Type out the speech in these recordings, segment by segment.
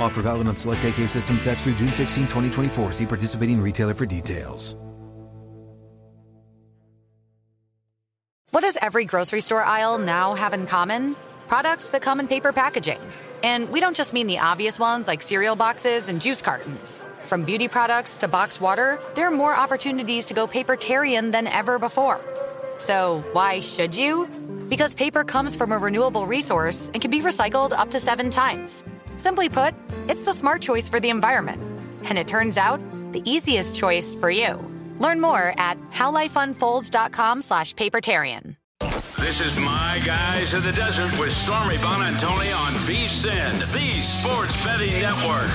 Offer valid on select AK system sets through June 16, 2024. See participating retailer for details. What does every grocery store aisle now have in common? Products that come in paper packaging. And we don't just mean the obvious ones like cereal boxes and juice cartons. From beauty products to boxed water, there are more opportunities to go papertarian than ever before. So, why should you? Because paper comes from a renewable resource and can be recycled up to seven times. Simply put, it's the smart choice for the environment. And it turns out, the easiest choice for you. Learn more at howlifeunfolds.com slash papertarian. This is My Guys in the Desert with Stormy Buonantony on VSIN, the Sports Betting Network.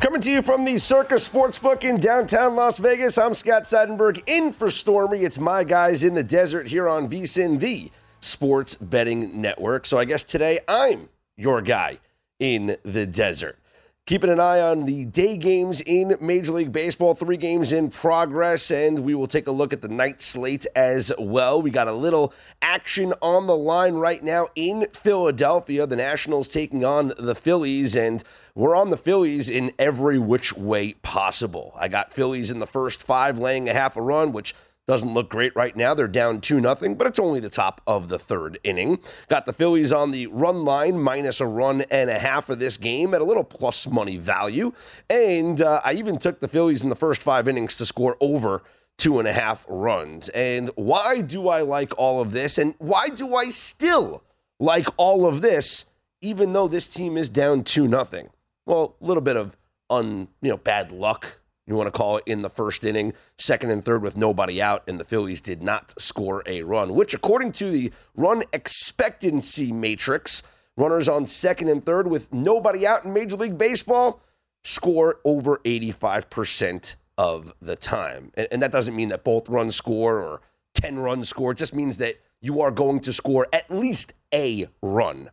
Coming to you from the Circa Sportsbook in downtown Las Vegas, I'm Scott Seidenberg in for Stormy. It's My Guys in the Desert here on VSIN, the Sports Betting Network. So I guess today I'm your guy in the desert. Keeping an eye on the day games in Major League Baseball, three games in progress, and we will take a look at the night slate as well. We got a little action on the line right now in Philadelphia. The Nationals taking on the Phillies, and we're on the Phillies in every which way possible. I got Phillies in the first five, laying a half a run, which doesn't look great right now. They're down 2 nothing, but it's only the top of the third inning. Got the Phillies on the run line, minus a run and a half of this game at a little plus money value. And uh, I even took the Phillies in the first five innings to score over two and a half runs. And why do I like all of this? And why do I still like all of this, even though this team is down 2 nothing? Well, a little bit of un, you know, bad luck you want to call it, in the first inning, second and third with nobody out, and the Phillies did not score a run, which, according to the run expectancy matrix, runners on second and third with nobody out in Major League Baseball score over 85% of the time. And, and that doesn't mean that both runs score or 10 runs score, it just means that you are going to score at least a run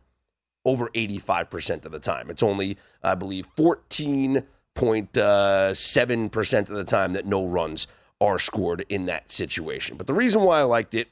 over 85% of the time. It's only, I believe, 14 0.7% uh, of the time that no runs are scored in that situation. But the reason why I liked it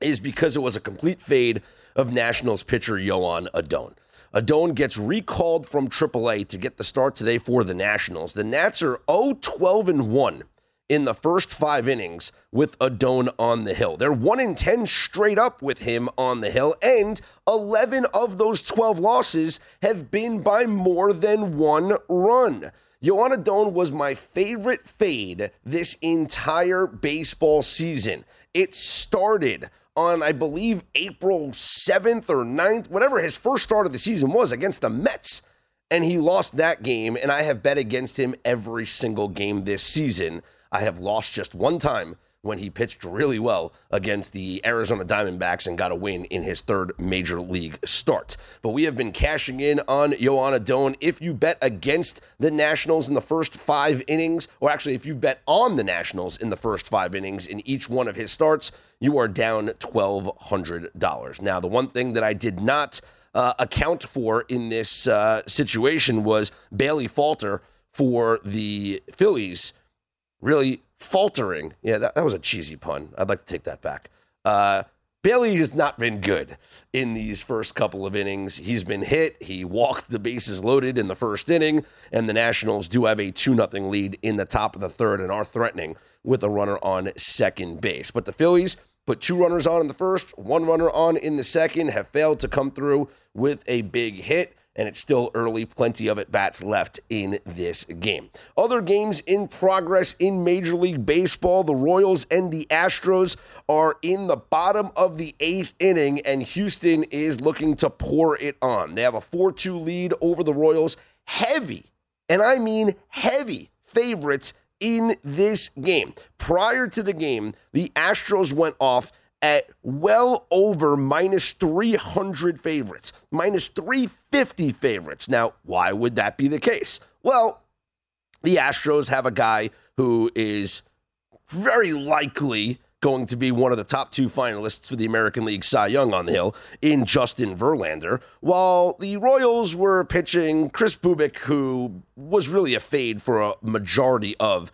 is because it was a complete fade of Nationals pitcher Joan Adon. Adon gets recalled from AAA to get the start today for the Nationals. The Nats are 0 12 and 1 in the first five innings with Adon on the hill. They're 1 in 10 straight up with him on the hill, and 11 of those 12 losses have been by more than one run. Joan Adon was my favorite fade this entire baseball season. It started on, I believe, April 7th or 9th, whatever his first start of the season was against the Mets. And he lost that game, and I have bet against him every single game this season. I have lost just one time when he pitched really well against the Arizona Diamondbacks and got a win in his third major league start. But we have been cashing in on Joan Adon. If you bet against the Nationals in the first five innings, or actually, if you bet on the Nationals in the first five innings in each one of his starts, you are down $1,200. Now, the one thing that I did not uh, account for in this uh, situation was Bailey Falter for the Phillies really faltering. Yeah, that, that was a cheesy pun. I'd like to take that back. Uh, Bailey has not been good in these first couple of innings. He's been hit. He walked the bases loaded in the first inning, and the Nationals do have a 2 0 lead in the top of the third and are threatening with a runner on second base. But the Phillies put two runners on in the first, one runner on in the second, have failed to come through with a big hit and it's still early. Plenty of at bats left in this game. Other games in progress in Major League Baseball. The Royals and the Astros are in the bottom of the eighth inning, and Houston is looking to pour it on. They have a 4 2 lead over the Royals. Heavy, and I mean heavy, favorites in this game. Prior to the game, the Astros went off at well over minus 300 favorites, minus 350 favorites. Now, why would that be the case? Well, the Astros have a guy who is very likely going to be one of the top two finalists for the American League Cy Young on the Hill in Justin Verlander, while the Royals were pitching Chris Bubic, who was really a fade for a majority of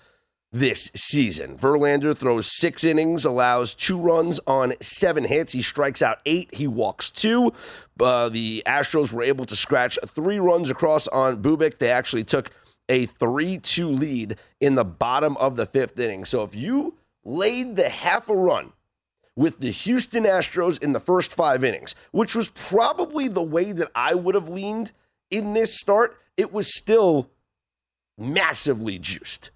this season. Verlander throws six innings, allows two runs on seven hits. He strikes out eight, he walks two. Uh, the Astros were able to scratch three runs across on Bubic. They actually took a 3 2 lead in the bottom of the fifth inning. So if you laid the half a run with the Houston Astros in the first five innings, which was probably the way that I would have leaned in this start, it was still massively juiced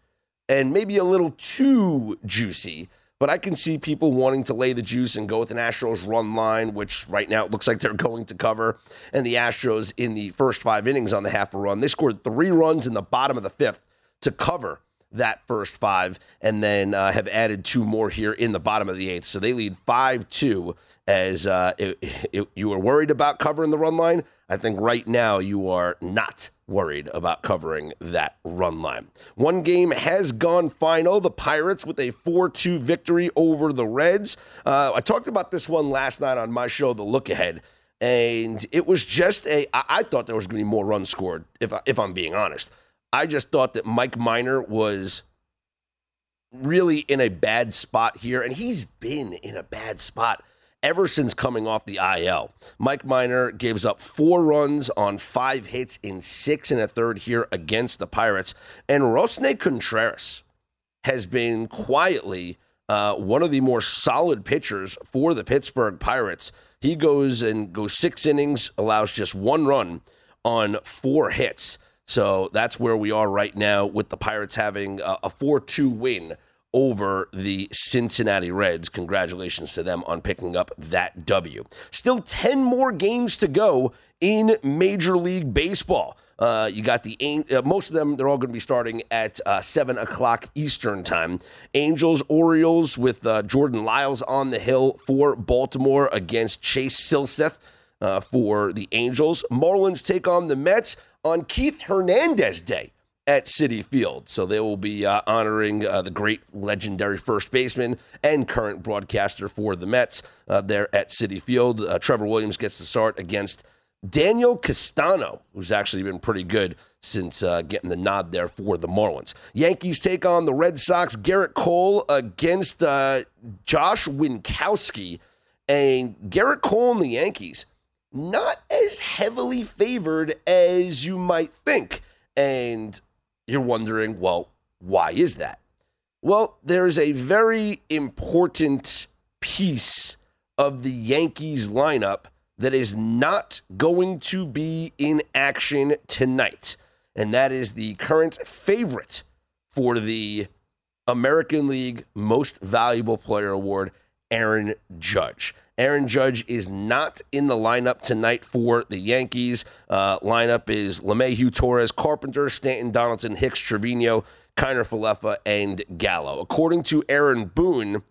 and maybe a little too juicy. But I can see people wanting to lay the juice and go with the Astros run line, which right now it looks like they're going to cover. And the Astros in the first five innings on the half a run, they scored three runs in the bottom of the fifth to cover that first five, and then uh, have added two more here in the bottom of the eighth. So they lead 5 2 as uh, it, it, you were worried about covering the run line. I think right now you are not worried about covering that run line. One game has gone final. The Pirates with a 4 2 victory over the Reds. Uh, I talked about this one last night on my show, The Look Ahead. And it was just a. I, thought there was going to be more runs scored, if, if I'm being honest. I just thought that Mike Minor was really in a bad spot here, and he's been in a bad spot ever since coming off the IL. Mike Minor gives up four runs on five hits in six and a third here against the Pirates, and Roansy Contreras has been quietly uh, one of the more solid pitchers for the Pittsburgh Pirates. He goes and goes six innings, allows just one run on four hits. So that's where we are right now with the Pirates having a 4 2 win over the Cincinnati Reds. Congratulations to them on picking up that W. Still 10 more games to go in Major League Baseball. Uh, you got the uh, most of them. They're all going to be starting at uh, seven o'clock Eastern time. Angels, Orioles with uh, Jordan Lyles on the hill for Baltimore against Chase Silseth uh, for the Angels. Marlins take on the Mets on Keith Hernandez Day at Citi Field. So they will be uh, honoring uh, the great legendary first baseman and current broadcaster for the Mets uh, there at Citi Field. Uh, Trevor Williams gets the start against Daniel Castano, who's actually been pretty good since uh, getting the nod there for the Marlins. Yankees take on the Red Sox. Gerrit Cole against uh, Josh Winkowski. And Gerrit Cole and the Yankees not as heavily favored as you might think. And you're wondering, well, why is that? Well, there's a very important piece of the Yankees lineup that is not going to be in action tonight. And that is the current favorite for the American League Most Valuable Player Award, Aaron Judge. Aaron Judge is not in the lineup tonight for the Yankees. Uh, lineup is LeMahieu, Torres, Carpenter, Stanton, Donaldson, Hicks, Trevino, Kiner Falefa, and Gallo. According to Aaron Boone,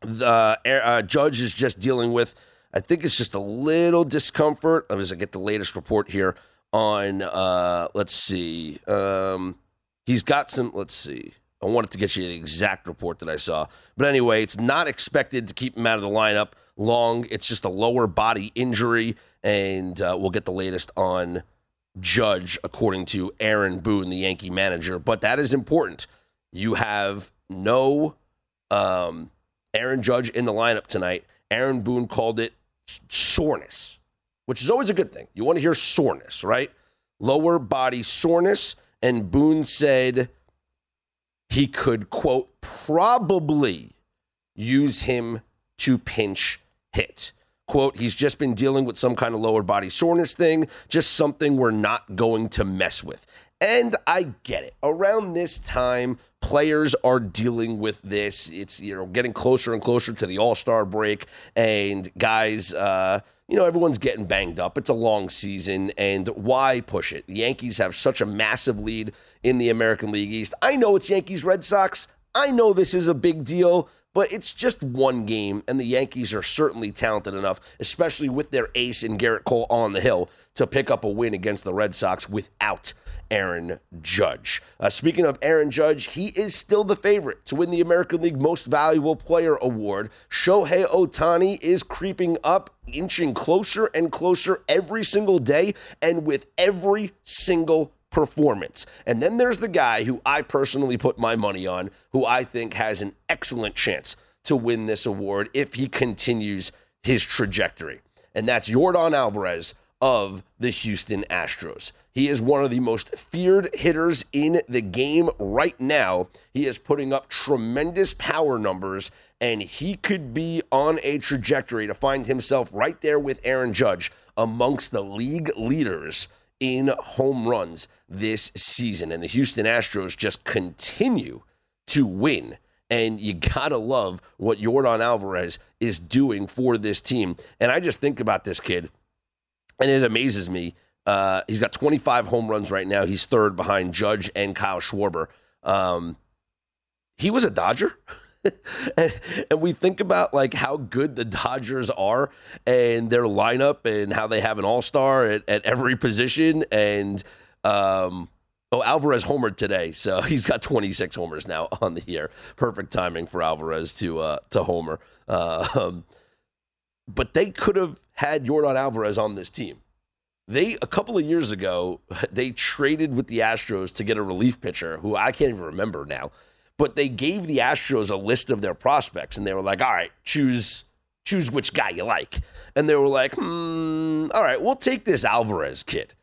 the uh, Judge is just dealing with, I think it's just a little discomfort. I get the latest report here on, uh, let's see, um, he's got some, let's see. I wanted to get you the exact report that I saw. But anyway, it's not expected to keep him out of the lineup long. It's just a lower body injury. and uh, we'll get the latest on Judge, according to Aaron Boone, the Yankee manager. But that is important. You have no um, Aaron Judge in the lineup tonight. Aaron Boone called it soreness, which is always a good thing. You want to hear soreness, right? Lower body soreness. And Boone said he could, quote, probably use him to pinch hit. Quote, he's just been dealing with some kind of lower body soreness thing, just something we're not going to mess with. And I get it. Around this time, players are dealing with this. It's you know getting closer and closer to the All Star break, and guys, uh, you know everyone's getting banged up. It's a long season, and why push it? The Yankees have such a massive lead in the American League East. I know it's Yankees Red Sox. I know this is a big deal. But it's just one game, and the Yankees are certainly talented enough, especially with their ace in Gerrit Cole on the hill, to pick up a win against the Red Sox without Aaron Judge. Uh, speaking of Aaron Judge, he is still the favorite to win the American League Most Valuable Player Award. Shohei Ohtani is creeping up, inching closer and closer every single day, and with every single performance. And then there's the guy who I personally put my money on, who I think has an excellent chance to win this award if he continues his trajectory. And that's Yordan Alvarez of the Houston Astros. He is one of the most feared hitters in the game right now. He is putting up tremendous power numbers, and he could be on a trajectory to find himself right there with Aaron Judge amongst the league leaders in home runs this season. And the Houston Astros just continue to win. And you got to love what Yordan Alvarez is doing for this team. And I just think about this kid, and it amazes me. Uh, he's got 25 home runs right now. He's third behind Judge and Kyle Schwarber. Um, he was a Dodger. and, we think about like how good the Dodgers are and their lineup and how they have an all star at, at, every position. And um, oh, Alvarez homered today, so he's got 26 homers now on the year. Perfect timing for Alvarez to uh, to homer. Uh, um, but they could have had Yordan Alvarez on this team. They a couple of years ago they traded with the Astros to get a relief pitcher who I can't even remember now but they gave the Astros a list of their prospects and they were like, all right, choose choose which guy you like. And they were like, hmm, all right, we'll take this Alvarez kid.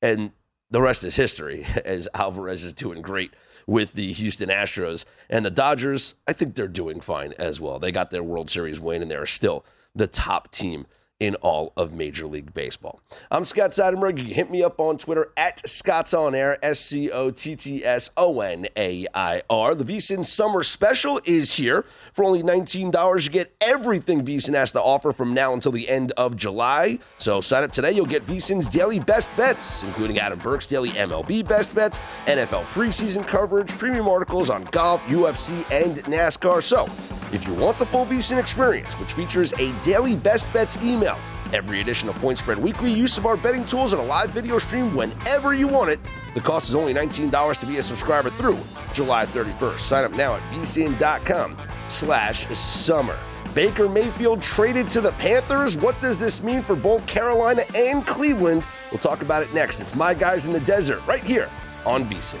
And the rest is history, as Alvarez is doing great with the Houston Astros. And the Dodgers, I think they're doing fine as well. They got their World Series win and they're still the top team in all of Major League Baseball. I'm Scott Seidenberg. You can hit me up on Twitter at Scott's On Air, S C O T T S O N A I R. The VSIN Summer Special is here. For only $19, you get everything VSIN has to offer from now until the end of July. So sign up today. You'll get VSIN's daily best bets, including Adam Burke's daily MLB best bets, NFL preseason coverage, premium articles on golf, UFC, and NASCAR. So if you want the full VSIN experience, which features a daily best bets email, every edition of Point Spread Weekly, use of our betting tools, and a live video stream whenever you want it, the cost is only $19 to be a subscriber through July 31st. Sign up now at vsin.com slash summer. Baker Mayfield traded to the Panthers. What does this mean for both Carolina and Cleveland? We'll talk about it next. It's My Guys in the Desert right here on VSIN.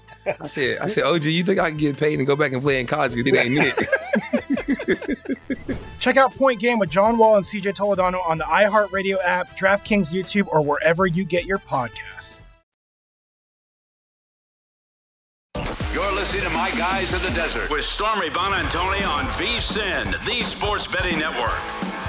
I said, I said, OG, you think I can get paid and go back and play in college? Because it ain't it. Check out Point Game with John Wall and CJ Toledano on the iHeartRadio app, DraftKings YouTube, or wherever you get your podcasts. You're listening to My Guys in the Desert with Stormy Buonantony on VSIN, the Sports Betting Network.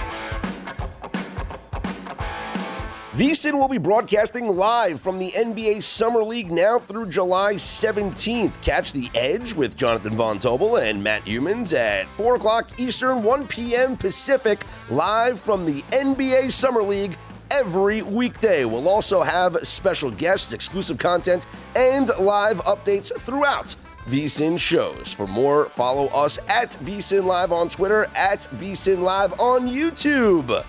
VSIN will be broadcasting live from the NBA Summer League now through July 17th. Catch the Edge with Jonathan Von Tobel and Matt Youmans at 4 o'clock Eastern, 1 p.m. Pacific, live from the NBA Summer League every weekday. We'll also have special guests, exclusive content, and live updates throughout VSIN shows. For more, follow us at VSIN Live on Twitter, at VSIN Live on YouTube.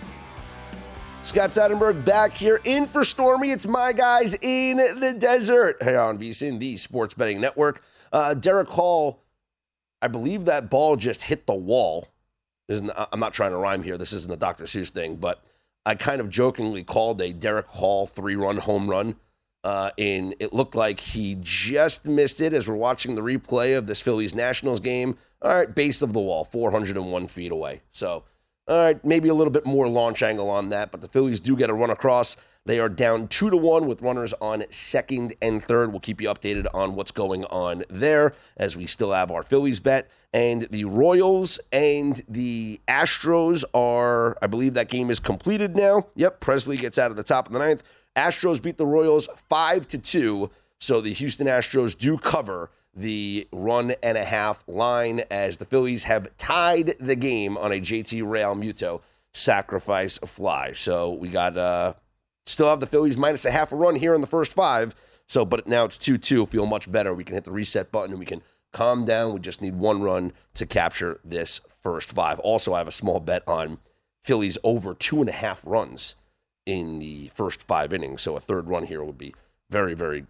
Scott Seidenberg back here in for Stormy. It's my guys in the desert. Hey, on VSIN, the Sports Betting Network. Uh, Darick Hall, I believe that ball just hit the wall. Isn't I'm not trying to rhyme here. This isn't a Dr. Seuss thing, but I kind of jokingly called a Darick Hall three-run home run. Uh, and it looked like he just missed it as we're watching the replay of this Phillies Nationals game. All right, base of the wall, 401 feet away. So all right, maybe a little bit more launch angle on that, but the Phillies do get a run across. They are down two to one with runners on second and third. We'll keep you updated on what's going on there as we still have our Phillies bet. And the Royals and the Astros are, I believe that game is completed now. Yep, Pressly gets out of the top of the ninth. Astros beat the Royals five to two. So the Houston Astros do cover the run and a half line as the Phillies have tied the game on a JT Realmuto sacrifice fly. So we got uh still have the Phillies minus a half a run here in the first five. So but now it's 2-2. Feel much better. We can hit the reset button and we can calm down. We just need one run to capture this first five. Also, I have a small bet on Phillies over two and a half runs in the first five innings. So a third run here would be very, very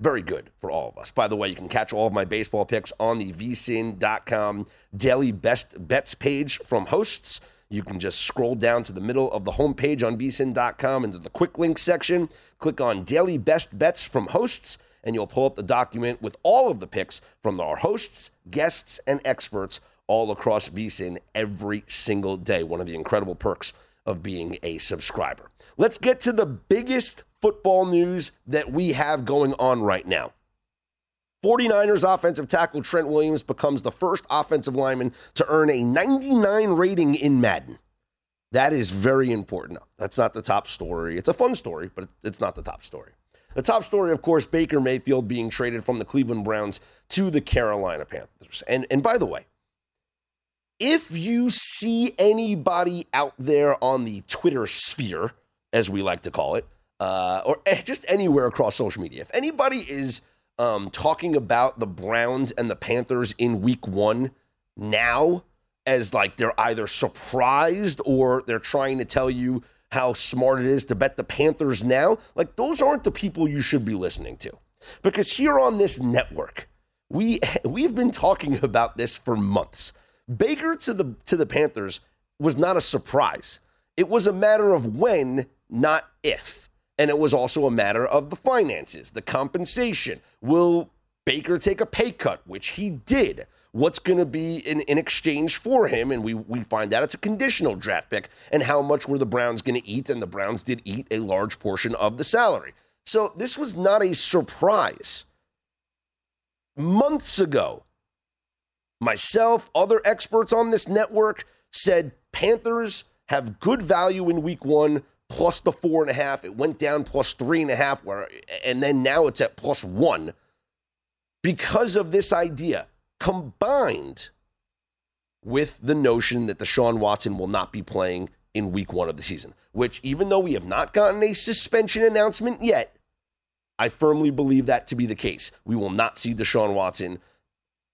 very good for all of us. By the way, you can catch all of my baseball picks on the vsin.com daily best bets page from hosts. You can just scroll down to the middle of the homepage on vsin.com into the quick links section, click on daily best bets from hosts, and you'll pull up the document with all of the picks from our hosts, guests, and experts all across vsin every single day. One of the incredible perks of being a subscriber. Let's get to the biggest football news that we have going on right now. 49ers offensive tackle Trent Williams becomes the first offensive lineman to earn a 99 rating in Madden. That is very important. That's not the top story. It's a fun story, but it's not the top story. The top story, of course, Baker Mayfield being traded from the Cleveland Browns to the Carolina Panthers. And and by the way, if you see anybody out there on the Twitter sphere, as we like to call it, uh, or eh, just anywhere across social media, if anybody is um, talking about the Browns and the Panthers in week one now as like they're either surprised or they're trying to tell you how smart it is to bet the Panthers now, like those aren't the people you should be listening to. Because here on this network, we we've been talking about this for months. Baker to the to the Panthers was not a surprise. It was a matter of when, not if. And it was also a matter of the finances, the compensation. Will Baker take a pay cut, which he did? What's going to be in, in exchange for him? And we, we find out it's a conditional draft pick. And how much were the Browns going to eat? And the Browns did eat a large portion of the salary. So this was not a surprise. Months ago, myself, other experts on this network said Panthers have good value in week one, plus the four and a half. It went down plus three and a half, where, and then now it's at plus one because of this idea combined with the notion that Deshaun Watson will not be playing in week one of the season, which, even though we have not gotten a suspension announcement yet, I firmly believe that to be the case. We will not see Deshaun Watson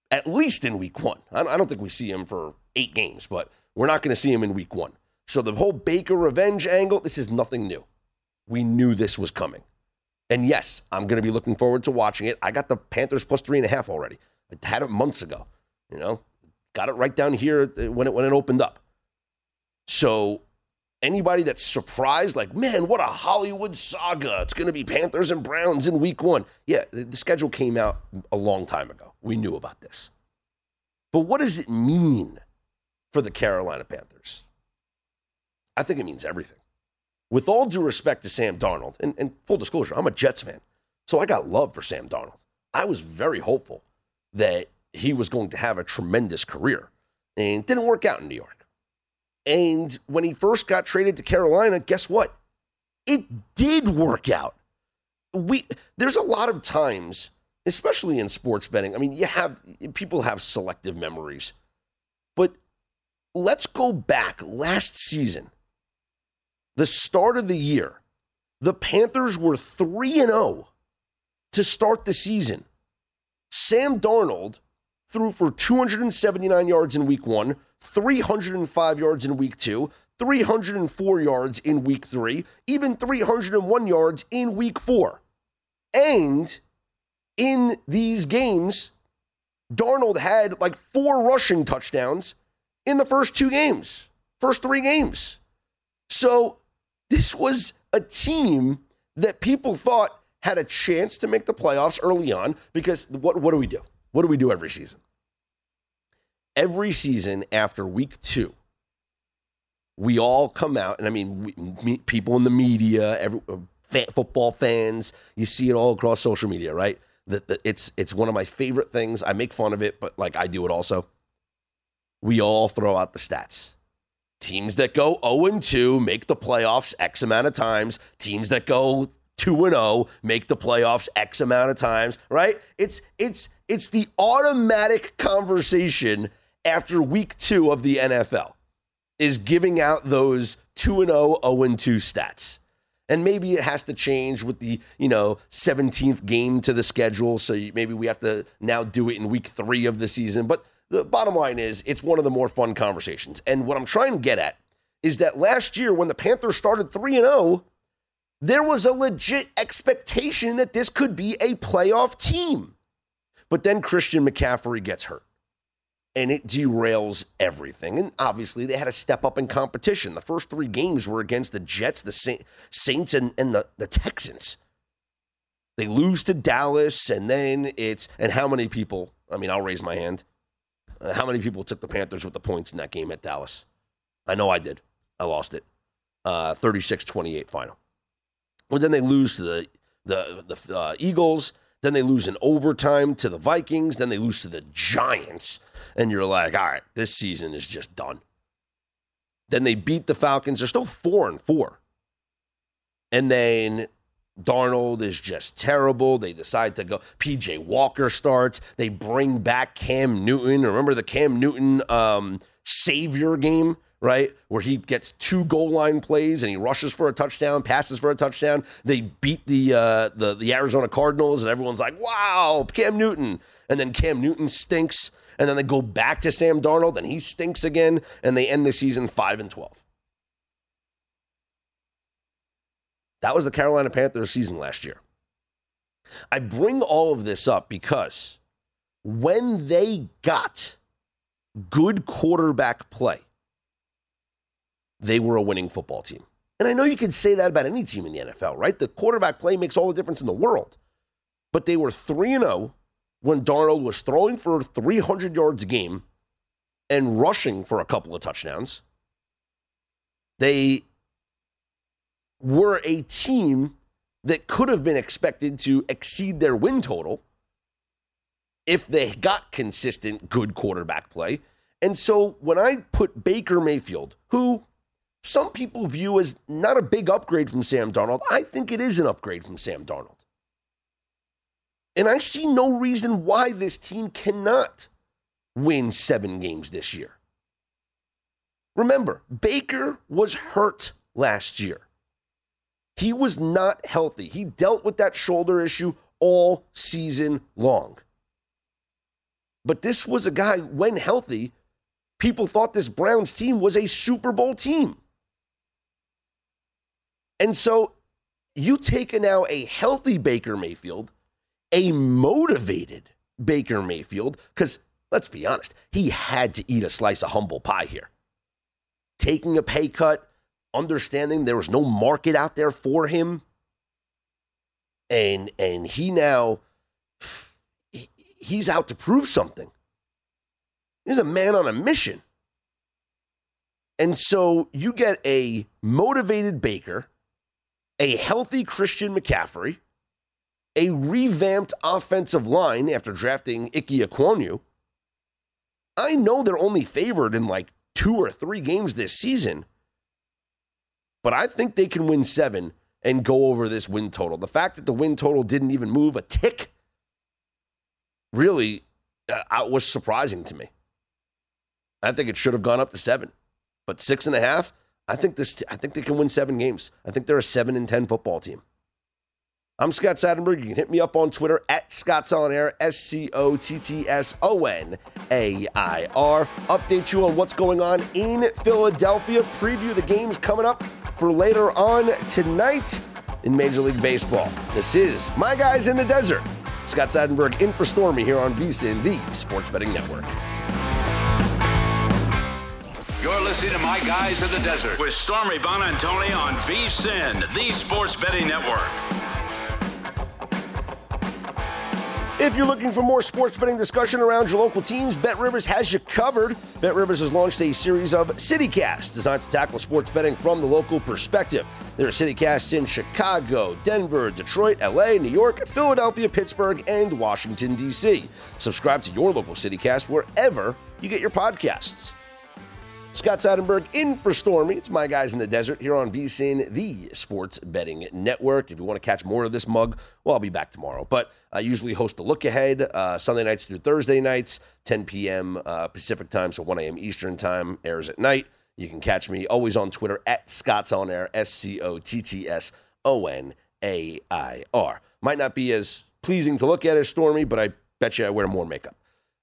at least in week one. I don't think we see him for eight games, but we're not going to see him in week one. So the whole Baker revenge angle, this is nothing new. We knew this was coming. And yes, I'm going to be looking forward to watching it. I got the Panthers plus three and a half already. I had it months ago. You know, got it right down here uh, when it when it opened up. So anybody that's surprised, like, man, what a Hollywood saga! It's going to be Panthers and Browns in Week One. Yeah, the schedule came out a long time ago. We knew about this. But what does it mean for the Carolina Panthers? I think it means everything. With all due respect to Sam Darnold, and, and full disclosure, I'm a Jets fan, so I got love for Sam Darnold. I was very hopeful that he was going to have a tremendous career, and it didn't work out in New York. And when he first got traded to Carolina, guess what? It did work out. We there's a lot of times, especially in sports betting. I mean, you have people have selective memories. But let's go back last season the start of the year, the Panthers were 3 and 0 to start the season. Sam Darnold threw for 279 yards in week 1, 305 yards in week 2, 304 yards in week 3, even 301 yards in week 4. And in these games, Darnold had like four rushing touchdowns in the first two games, first three games. So this was a team that people thought had a chance to make the playoffs early on because what, what do we do? What do we do every season? Every season after week two, we all come out, and I mean, we, people in the media, every, uh, football fans, you see it all across social media, right? That, that it's it's one of my favorite things. I make fun of it, but like I do it also. We all throw out the stats teams that go 0 2 make the playoffs X amount of times. Teams that go 2 0 make the playoffs X amount of times, right? It's it's it's the automatic conversation after week 2 of the NFL is giving out those 2 0 0 2 stats. And maybe it has to change with the, you know, 17th game to the schedule. So maybe we have to now do it in week three of the season. But the bottom line is it's one of the more fun conversations. And what I'm trying to get at is that last year when the Panthers started 3 and 0, there was a legit expectation that this could be a playoff team. But then Christian McCaffrey gets hurt. And it derails everything. And obviously, they had to step up in competition. The first three games were against the Jets, the Saints, and, and the, the Texans. They lose to Dallas, and then it's, and how many people? I mean, I'll raise my hand. Uh, how many people took the Panthers with the points in that game at Dallas? I know I did. I lost it. Uh, 36-28 final. Well, then they lose to the the the uh, Eagles. Then they lose in overtime to the Vikings. Then they lose to the Giants. And you're like, all right, this season is just done. Then they beat the Falcons. They're still four and four. And then Darnold is just terrible. They decide to go. PJ Walker starts. They bring back Cam Newton. Remember the Cam Newton um, savior game, right? Where he gets two goal line plays and he rushes for a touchdown, passes for a touchdown. They beat the uh, the the Arizona Cardinals, and everyone's like, "Wow, Cam Newton!" And then Cam Newton stinks, and then they go back to Sam Darnold, and he stinks again, and they end the season five and twelve. That was the Carolina Panthers season last year. I bring all of this up because when they got good quarterback play, they were a winning football team. And I know you can say that about any team in the NFL, right? The quarterback play makes all the difference in the world. But they were 3 0 when Darnold was throwing for 300 yards a game and rushing for a couple of touchdowns. They were a team that could have been expected to exceed their win total if they got consistent good quarterback play. And so when I put Baker Mayfield, who some people view as not a big upgrade from Sam Darnold, I think it is an upgrade from Sam Darnold. And I see no reason why this team cannot win seven games this year. Remember, Baker was hurt last year. He was not healthy. He dealt with that shoulder issue all season long. But this was a guy, when healthy, people thought this Browns team was a Super Bowl team. And so you take now a healthy Baker Mayfield, a motivated Baker Mayfield, because let's be honest, he had to eat a slice of humble pie here. Taking a pay cut, understanding there was no market out there for him. And and he now he's out to prove something. He's a man on a mission. And so you get a motivated Baker, a healthy Christian McCaffrey, a revamped offensive line after drafting Ike Ekwonu. I know they're only favored in like two or three games this season, but I think they can win seven and go over this win total. The fact that the win total didn't even move a tick really uh, was surprising to me. I think it should have gone up to seven, but six and a half. I think this. I think they can win seven games. I think they're a seven and ten football team. I'm Scott Seidenberg. You can hit me up on Twitter at Scott's On Air, S C O T T S O N A I R. Update you on what's going on in Philadelphia. Preview the games coming up for later on tonight in Major League Baseball. This is My Guys in the Desert. Scott Seidenberg in for Stormy here on VSIN, the Sports Betting Network. You're listening to My Guys in the Desert with Stormy Buonantony on VSIN, the Sports Betting Network. If you're looking for more sports betting discussion around your local teams, Bet Rivers has you covered. Bet Rivers has launched a series of CityCasts designed to tackle sports betting from the local perspective. There are CityCasts in Chicago, Denver, Detroit, LA, New York, Philadelphia, Pittsburgh, and Washington, D.C. Subscribe to your local CityCast wherever you get your podcasts. Scott Seidenberg in for Stormy. It's my guys in the desert here on VSIN, the sports betting network. If you want to catch more of this mug, well, I'll be back tomorrow. But I usually host a look ahead uh, Sunday nights through Thursday nights, 10 p.m. Uh, Pacific time, so 1 a.m. Eastern time, airs at night. You can catch me always on Twitter at Scott's On Air, S C O T T S O N A I R. Might not be as pleasing to look at as Stormy, but I bet you I wear more makeup.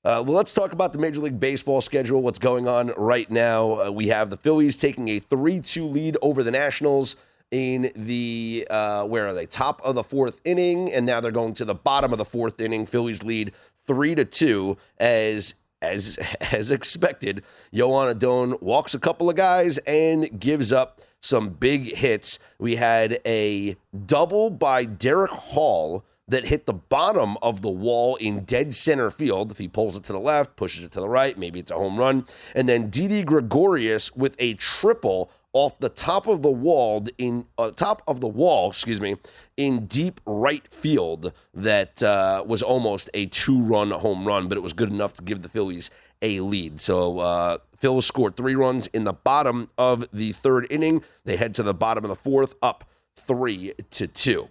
Uh, well, let's talk about the Major League Baseball schedule, what's going on right now. Uh, we have the Phillies taking a 3 2 lead over the Nationals in the, uh, where are they? Top of the fourth inning, and now they're going to the bottom of the fourth inning. Phillies lead 3 to 2 as. As, as expected, Joan Adon walks a couple of guys and gives up some big hits. We had a double by Darick Hall that hit the bottom of the wall in dead center field. If he pulls it to the left, pushes it to the right, maybe it's a home run. And then Didi Gregorius with a triple off the top of the wall in uh, top of the wall, excuse me, in deep right field. That uh, was almost a two-run home run, but it was good enough to give the Phillies a lead. So uh, Phillies scored three runs in the bottom of the third inning. They head to the bottom of the fourth, up three to two.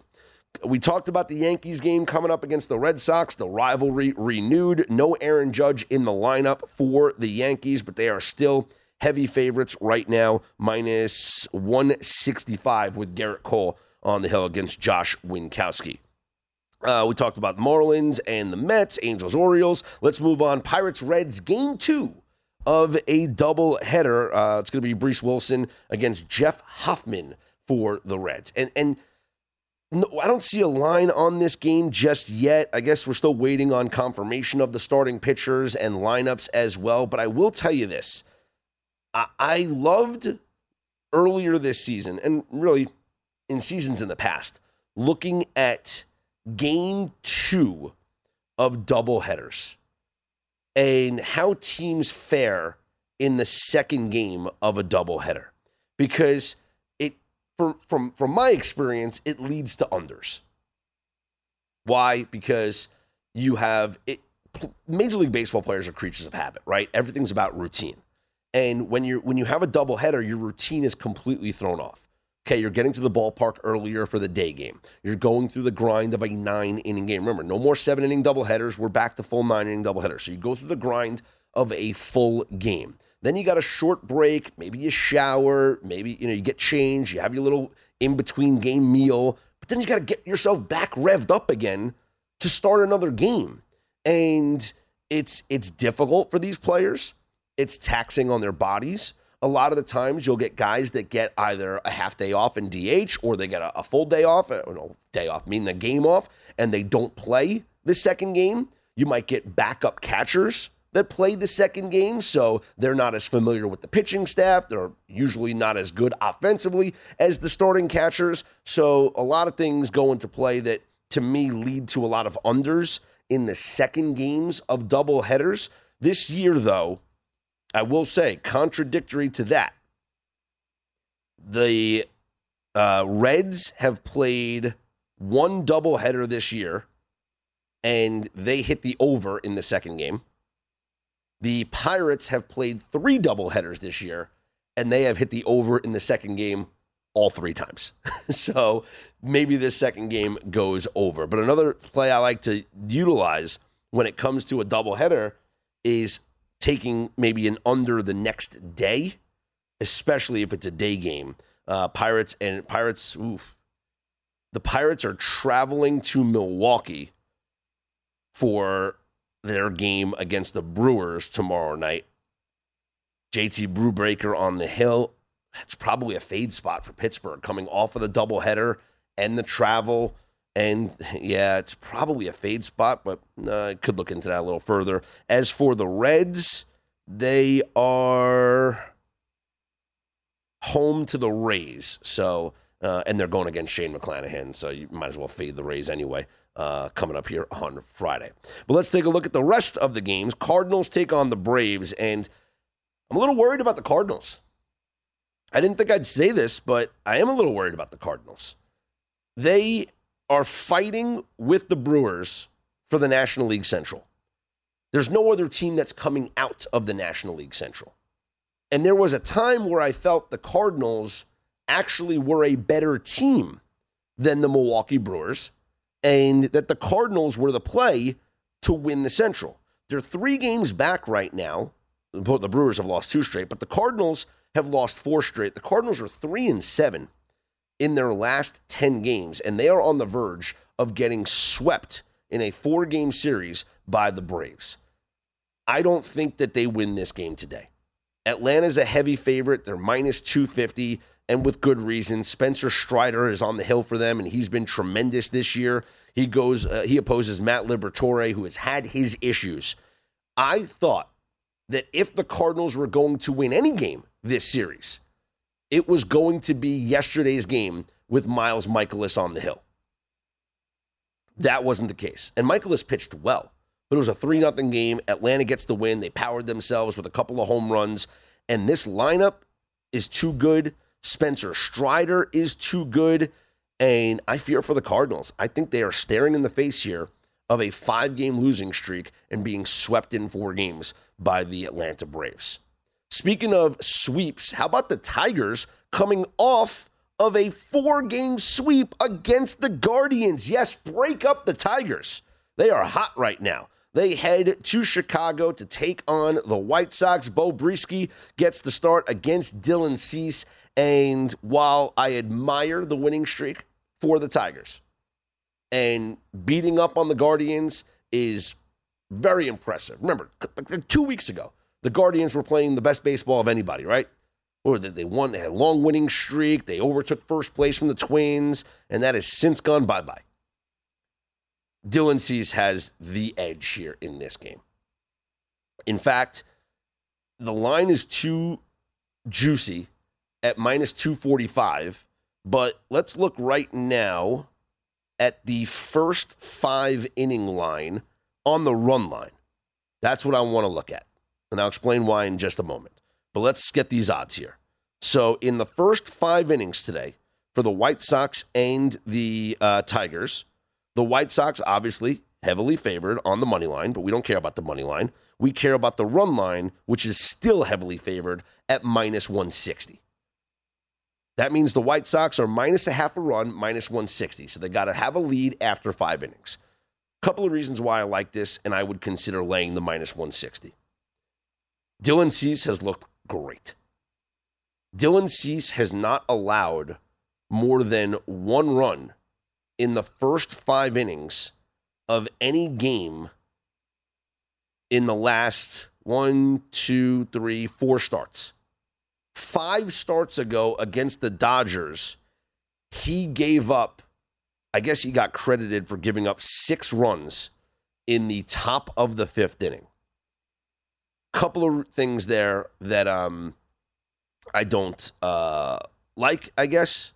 We talked about the Yankees game coming up against the Red Sox, the rivalry renewed. No Aaron Judge in the lineup for the Yankees, but they are still heavy favorites right now, minus 165 with Gerrit Cole on the hill against Josh Winkowski. Uh, we talked about the Marlins and the Mets, Angels, Orioles. Let's move on. Pirates, Reds, game two of a double header. Uh, it's going to be Bryse Wilson against Jeff Hoffman for the Reds. And, and, no, I don't see a line on this game just yet. I guess we're still waiting on confirmation of the starting pitchers and lineups as well. But I will tell you this I, I loved earlier this season, and really in seasons in the past, looking at game two of doubleheaders and how teams fare in the second game of a doubleheader. Because from from from my experience, it leads to unders. Why? Because you have it Major League Baseball players are creatures of habit, right? Everything's about routine. And when you when you have a doubleheader, your routine is completely thrown off. Okay, you're getting to the ballpark earlier for the day game. You're going through the grind of a nine inning game. Remember, no more seven inning doubleheaders. We're back to full nine inning doubleheaders. So you go through the grind of a full game. Then you got a short break, maybe you shower, maybe you know you get changed, you have your little in between game meal, but then you got to get yourself back revved up again to start another game. And it's it's difficult for these players. It's taxing on their bodies a lot of the times you'll get guys that get either a half day off in DH or they get a, a full day off, uh, no, day off, meaning the game off, and they don't play the second game. You might get backup catchers that played the second game, so they're not as familiar with the pitching staff. They're usually not as good offensively as the starting catchers. So a lot of things go into play that to me lead to a lot of unders in the second games of double headers. This year, though, I will say, contradictory to that, the uh, Reds have played one double header this year, and they hit the over in the second game. The Pirates have played three doubleheaders this year, and they have hit the over in the second game all three times. so maybe this second game goes over. But another play I like to utilize when it comes to a doubleheader is taking maybe an under the next day, especially if it's a day game. Uh, Pirates and Pirates, oof. the Pirates are traveling to Milwaukee for their game against the Brewers tomorrow night. JT Brubaker on the hill. It's probably a fade spot for Pittsburgh coming off of the doubleheader and the travel. And yeah, it's probably a fade spot, but uh, I could look into that a little further. As for the Reds, they are home to the Rays. So, uh, and they're going against Shane McClanahan. So you might as well fade the Rays anyway. Uh, coming up here on Friday. But let's take a look at the rest of the games. Cardinals take on the Braves, and I'm a little worried about the Cardinals. I didn't think I'd say this, but I am a little worried about the Cardinals. They are fighting with the Brewers for the National League Central. There's no other team that's coming out of the National League Central. And there was a time where I felt the Cardinals actually were a better team than the Milwaukee Brewers and that the Cardinals were the play to win the Central. They're three games back right now. The Brewers have lost two straight, but the Cardinals have lost four straight. The Cardinals are three and seven in their last 10 games, and they are on the verge of getting swept in a four game series by the Braves. I don't think that they win this game today. Atlanta's a heavy favorite. They're minus 250, and with good reason. Spencer Strider is on the hill for them, and he's been tremendous this year. He goes, uh, he opposes Matt Liberatore, who has had his issues. I thought that if the Cardinals were going to win any game this series, it was going to be yesterday's game with Miles Mikolas on the hill. That wasn't the case. And Mikolas pitched well, but it was a 3 0 game. Atlanta gets the win. They powered themselves with a couple of home runs. And this lineup is too good. Spencer Strider is too good. And I fear for the Cardinals. I think they are staring in the face here of a five game losing streak and being swept in four games by the Atlanta Braves. Speaking of sweeps, how about the Tigers coming off of a four game sweep against the Guardians? Yes, break up the Tigers. They are hot right now. They head to Chicago to take on the White Sox. Bo Brieske gets the start against Dylan Cease. And while I admire the winning streak for the Tigers and beating up on the Guardians is very impressive. Remember, two weeks ago, the Guardians were playing the best baseball of anybody, right? Or they won, they had a long winning streak, they overtook first place from the Twins, and that has since gone bye bye. Dylan Cease has the edge here in this game. In fact, the line is too juicy at minus 245. But let's look right now at the first five inning line on the run line. That's what I want to look at. And I'll explain why in just a moment. But let's get these odds here. So, in the first five innings today for the White Sox and the uh, Tigers, the White Sox obviously heavily favored on the money line, but we don't care about the money line. We care about the run line, which is still heavily favored at minus 160. That means the White Sox are minus a half a run, minus 160. So they got to have a lead after five innings. Couple of reasons why I like this, and I would consider laying the minus 160. Dylan Cease has looked great. Dylan Cease has not allowed more than one run in the first five innings of any game in the last one, two, three, four starts. Five starts ago against the Dodgers, he gave up, I guess he got credited for giving up six runs in the top of the fifth inning. Couple of things there that um, I don't uh, like, I guess,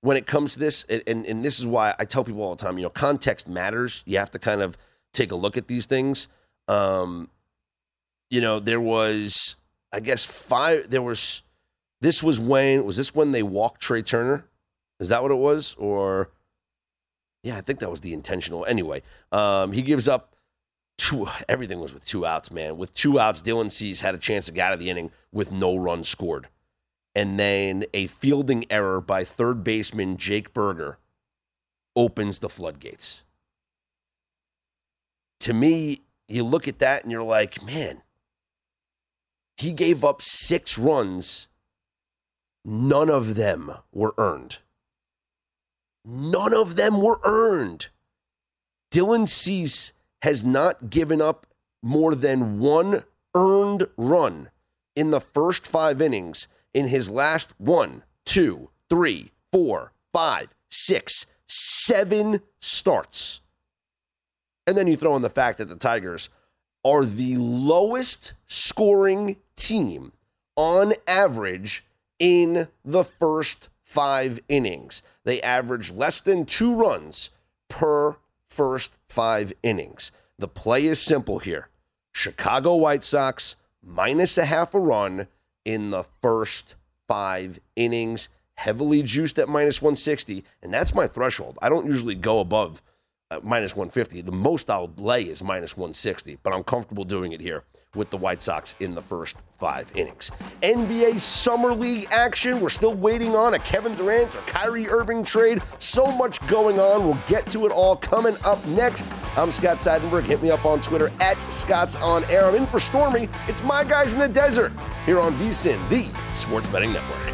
when it comes to this. And, and this is why I tell people all the time, you know, context matters. You have to kind of take a look at these things. Um, you know, there was, I guess, five, there was, this was when, was this when they walked Trea Turner? Is that what it was? Or, yeah, I think that was the intentional. Anyway, um, he gives up two, everything was with two outs, man. With two outs, Dylan Cease had a chance to get out of the inning with no run scored. And then a fielding error by third baseman Jake Burger opens the floodgates. To me, you look at that and you're like, man, he gave up six runs. None of them were earned. None of them were earned. Dylan Cease has not given up more than one earned run in the first five innings in his last one, two, three, four, five, six, seven starts. And then you throw in the fact that the Tigers are the lowest scoring team on average in the first five innings. They average less than two runs per first five innings. The play is simple here Chicago White Sox minus a half a run in the first five innings, heavily juiced at minus 160. And that's my threshold. I don't usually go above Uh, minus 150. The most I'll lay is minus 160, but I'm comfortable doing it here with the White Sox in the first five innings. NBA Summer League action. We're still waiting on a Kevin Durant or Kyrie Irving trade. So much going on. We'll get to it all coming up next. I'm Scott Seidenberg. Hit me up on Twitter at Scott's on air. I'm in for Stormy. It's my guys in the desert here on VSIN, the Sports Betting Network.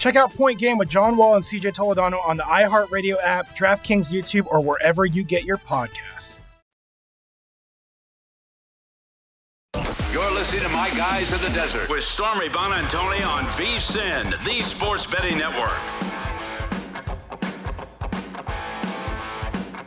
Check out Point Game with John Wall and CJ Toledano on the iHeartRadio app, DraftKings YouTube, or wherever you get your podcasts. You're listening to My Guys in the Desert with Stormy Buonantony on VSIN, the Sports Betting Network.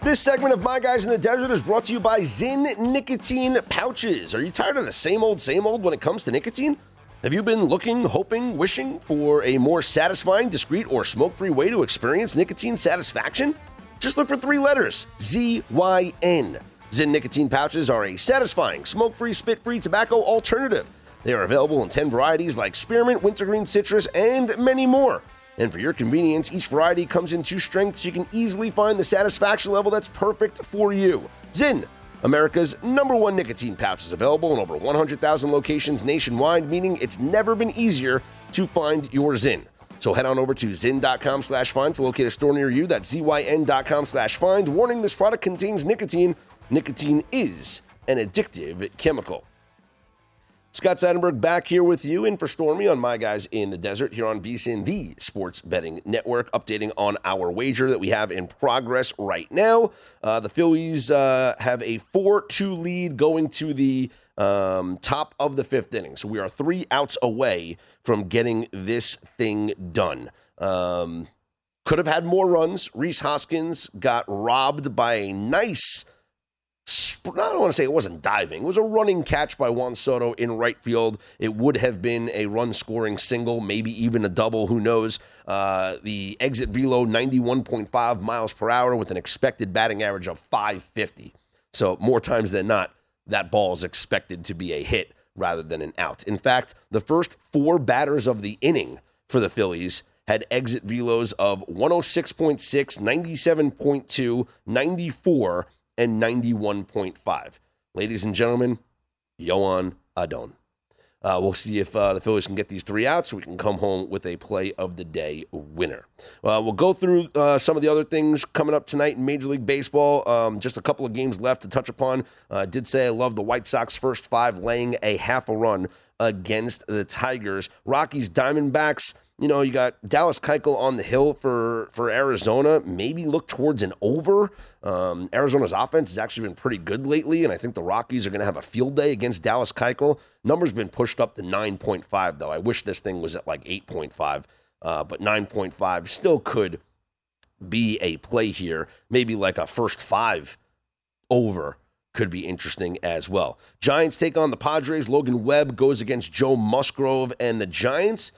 This segment of My Guys in the Desert is brought to you by ZYN Nicotine Pouches. Are you tired of the same old, same old when it comes to nicotine? Have you been looking, hoping, wishing for a more satisfying, discreet, or smoke free way to experience nicotine satisfaction? Just look for three letters Z Y N. ZYN nicotine pouches are a satisfying, smoke free, spit free tobacco alternative. They are available in 10 varieties like spearmint, wintergreen, citrus, and many more. And for your convenience, each variety comes in two strengths so you can easily find the satisfaction level that's perfect for you. ZYN, America's number one nicotine pouch, is available in over 100,000 locations nationwide, meaning it's never been easier to find your ZYN. So head on over to zyn.com slash find to locate a store near you. That's zyn.com slash find. Warning, this product contains nicotine. Nicotine is an addictive chemical. Scott Seidenberg back here with you in for Stormy on My Guys in the Desert here on VSIN, the Sports Betting Network, updating on our wager that we have in progress right now. Uh, the Phillies uh, have a 4 2 lead going to the um, top of the fifth inning. So we are three outs away from getting this thing done. Um, could have had more runs. Rhys Hoskins got robbed by a nice I don't want to say it wasn't diving. It was a running catch by Juan Soto in right field. It would have been a run scoring single, maybe even a double. Who knows? Uh, the exit velo 91.5 miles per hour with an expected batting average of 550. So more times than not, that ball is expected to be a hit rather than an out. In fact, the first four batters of the inning for the Phillies had exit velos of 106.6, 97.2, 94, and 91.5. Ladies and gentlemen, Yohan Adon. Uh, we'll see if uh, the Phillies can get these three out so we can come home with a play of the day winner. Uh, we'll go through uh, some of the other things coming up tonight in Major League Baseball. Um, just a couple of games left to touch upon. Uh, I did say I love the White Sox first five laying a half a run against the Tigers. Rockies, Diamondbacks. You know, you got Dallas Keuchel on the hill for for Arizona. Maybe look towards an over. Um, Arizona's offense has actually been pretty good lately, and I think the Rockies are going to have a field day against Dallas Keuchel. Number's been pushed up to 9.5, though. I wish this thing was at like 8.5, uh, but 9.5 still could be a play here. Maybe like a first five over could be interesting as well. Giants take on the Padres. Logan Webb goes against Joe Musgrove, and the Giants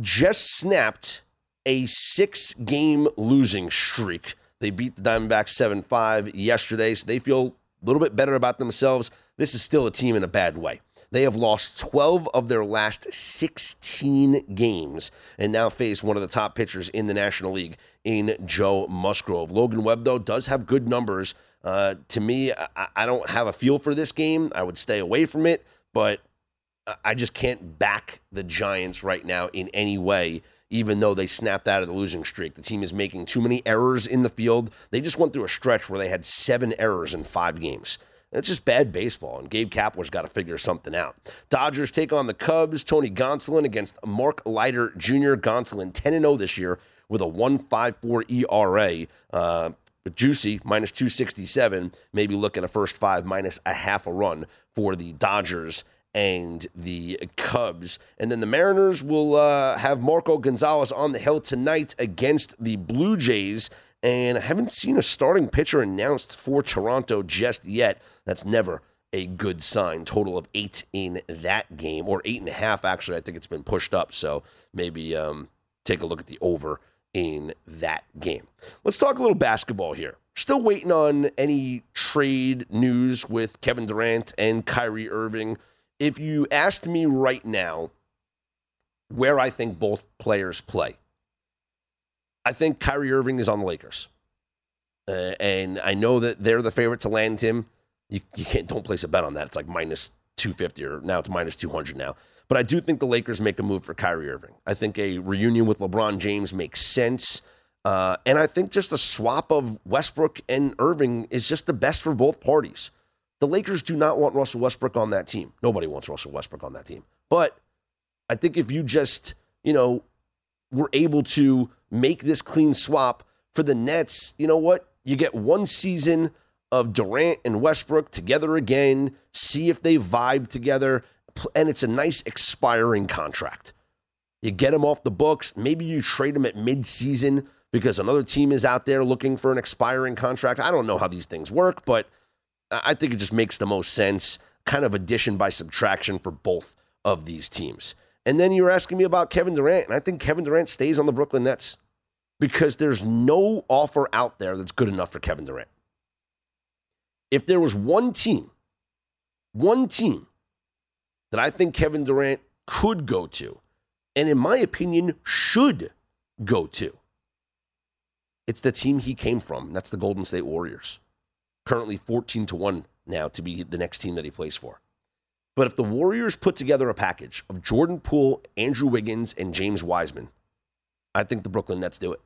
just snapped a six game losing streak. They beat the Diamondbacks 7 5 yesterday, so they feel a little bit better about themselves. This is still a team in a bad way. They have lost 12 of their last 16 games and now face one of the top pitchers in the National League in Joe Musgrove. Logan Webb, though, does have good numbers. Uh, to me, I, I don't have a feel for this game. I would stay away from it, but I just can't back the Giants right now in any way, even though they snapped out of the losing streak. The team is making too many errors in the field. They just went through a stretch where they had seven errors in five games. It's just bad baseball, and Gabe Kapler's got to figure something out. Dodgers take on the Cubs. Tony Gonsolin against Mark Leiter Jr. Gonsolin 10 0 this year with a 154 ERA. Uh, juicy minus 267. Maybe look at a first five minus a half a run for the Dodgers and the Cubs. And then the Mariners will uh, have Marco Gonzales on the hill tonight against the Blue Jays and I haven't seen a starting pitcher announced for Toronto just yet. That's never a good sign. Total of eight in that game, or eight and a half, actually. I think it's been pushed up, so maybe um, take a look at the over in that game. Let's talk a little basketball here. Still waiting on any trade news with Kevin Durant and Kyrie Irving. If you asked me right now where I think both players play, I think Kyrie Irving is on the Lakers. Uh, and I know that they're the favorite to land him. You, you can't don't place a bet on that. It's like minus 250 or now it's minus 200 now. But I do think the Lakers make a move for Kyrie Irving. I think a reunion with LeBron James makes sense. Uh, and I think just a swap of Westbrook and Irving is just the best for both parties. The Lakers do not want Russell Westbrook on that team. Nobody wants Russell Westbrook on that team. But I think if you just, you know, were able to make this clean swap for the Nets, you know what? You get one season of Durant and Westbrook together again, see if they vibe together, and it's a nice expiring contract. You get them off the books. Maybe you trade them at midseason because another team is out there looking for an expiring contract. I don't know how these things work, but I think it just makes the most sense, kind of addition by subtraction for both of these teams. And then you're asking me about Kevin Durant, and I think Kevin Durant stays on the Brooklyn Nets because there's no offer out there that's good enough for Kevin Durant. If there was one team, one team that I think Kevin Durant could go to, and in my opinion, should go to, it's the team he came from. That's the Golden State Warriors. Currently 14 to 1 now to be the next team that he plays for. But if the Warriors put together a package of Jordan Poole, Andrew Wiggins, and James Wiseman, I think the Brooklyn Nets do it.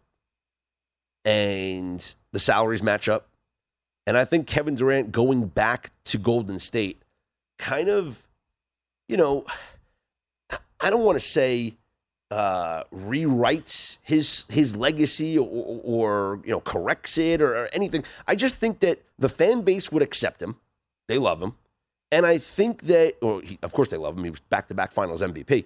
And the salaries match up. And I think Kevin Durant going back to Golden State kind of, you know, I don't want to say uh, rewrites his his legacy or, or, you know corrects it or, or anything. I just think that the fan base would accept him. They love him, and I think that, well, he, of course they love him. He was back to back Finals MVP.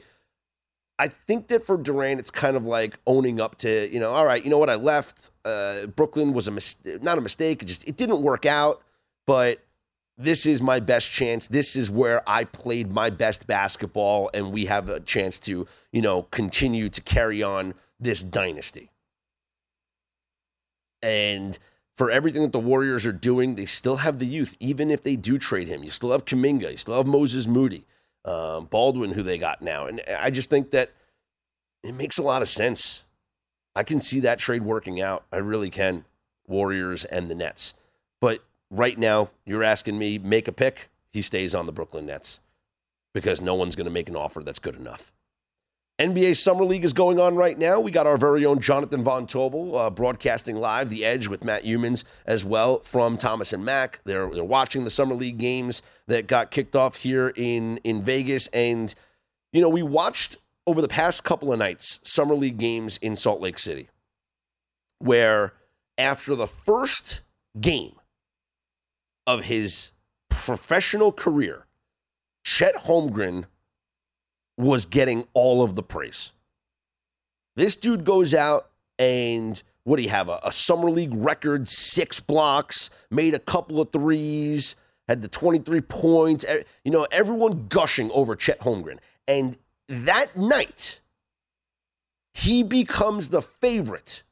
I think that for Durant, it's kind of like owning up to you know, all right, you know what, I left. Uh, Brooklyn was a mis- not a mistake. It just it didn't work out, but this is my best chance. This is where I played my best basketball, and we have a chance to, you know, continue to carry on this dynasty. And for everything that the Warriors are doing, they still have the youth, even if they do trade him. You still have Kuminga, you still have Moses Moody, um, Baldwin, who they got now. And I just think that it makes a lot of sense. I can see that trade working out. I really can. Warriors and the Nets. But right now, you're asking me make a pick. He stays on the Brooklyn Nets because no one's going to make an offer that's good enough. NBA Summer League is going on right now. We got our very own Jonathan Von Tobel uh, broadcasting live, The Edge with Matt Youmans as well from Thomas and Mack. They're they're watching the Summer League games that got kicked off here in in Vegas, and you know we watched over the past couple of nights Summer League games in Salt Lake City, where after the first game of his professional career, Chet Holmgren was getting all of the praise. This dude goes out and what do you have? A, a, summer league record, six blocks, made a couple of threes, had the 23 points. You know, everyone gushing over Chet Holmgren. And that night, he becomes the favorite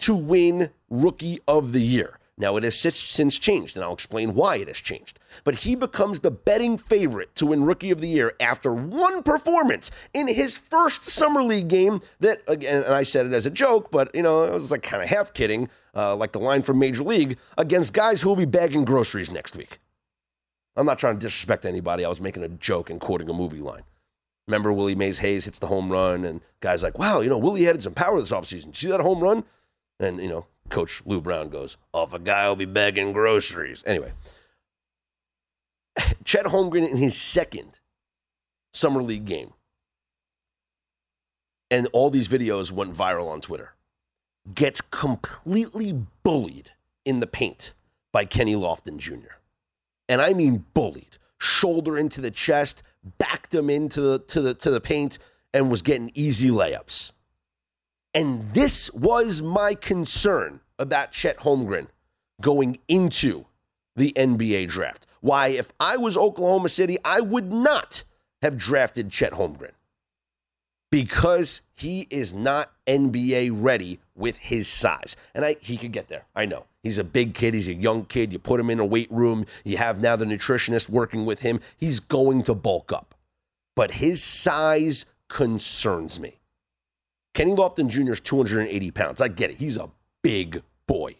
to win Rookie of the Year. Now, it has since changed, and I'll explain why it has changed. But he becomes the betting favorite to win Rookie of the Year after one performance in his first Summer League game. That, again, and I said it as a joke, but, you know, I was like kind of half kidding, uh, like the line from Major League, against guys who will be bagging groceries next week. I'm not trying to disrespect anybody. I was making a joke and quoting a movie line. Remember Willie Mays Hayes hits the home run, and guys like, wow, you know, Willie had some power this offseason. See that home run? And, you know, Coach Lou Brown goes, off a guy will be begging groceries. Anyway, Chet Holmgren in his second summer league game, and all these videos went viral on Twitter, gets completely bullied in the paint by Kenny Lofton Jr. And I mean bullied, shoulder into the chest, backed him into the to the to the paint, and was getting easy layups. And this was my concern about Chet Holmgren going into the NBA draft. Why, if I was Oklahoma City, I would not have drafted Chet Holmgren because he is not NBA ready with his size. And I, he could get there. I know. He's a big kid. He's a young kid. You put him in a weight room. You have now the nutritionist working with him. He's going to bulk up. But his size concerns me. Kenny Lofton Jr. is 280 pounds. I get it. He's a big boy.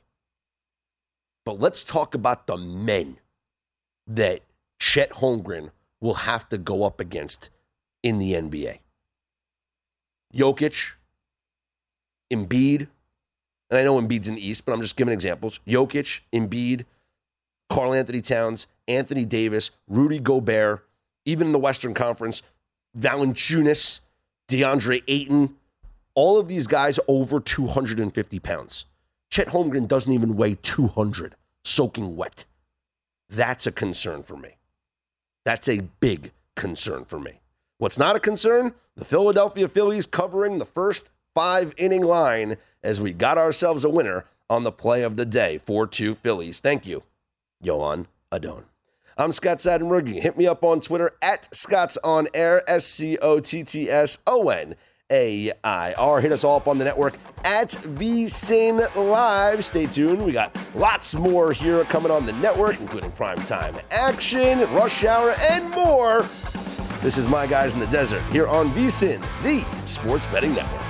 But let's talk about the men that Chet Holmgren will have to go up against in the NBA. Jokic, Embiid, and I know Embiid's in the East, but I'm just giving examples. Jokic, Embiid, Karl Anthony Towns, Anthony Davis, Rudy Gobert, even in the Western Conference, Valanciunas, DeAndre Ayton, all of these guys over 250 pounds. Chet Holmgren doesn't even weigh 200, soaking wet. That's a concern for me. That's a big concern for me. What's not a concern? The Philadelphia Phillies covering the first five inning line as we got ourselves a winner on the play of the day 4 2 Phillies. Thank you, Johan Adon. I'm Scott Seidenberg. Hit me up on Twitter at Scott's On Air, S C O T T S O N A I R. Hit us all up on the network at VSIN Live. Stay tuned. We got lots more here coming on the network, including primetime action, rush hour, and more. This is My Guys in the Desert here on VSIN, the Sports Betting Network.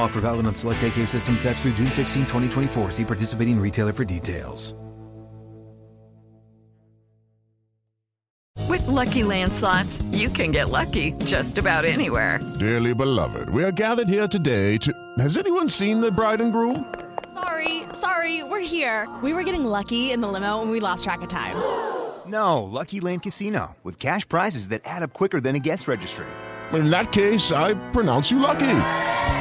Offer valid on select AK system sets through June 16, 2024. See participating retailer for details. With Lucky Land slots, you can get lucky just about anywhere. Dearly beloved, we are gathered here today to. Has anyone seen the bride and groom? Sorry, sorry, we're here. We were getting lucky in the limo and we lost track of time. No, Lucky Land Casino, with cash prizes that add up quicker than a guest registry. In that case, I pronounce you lucky.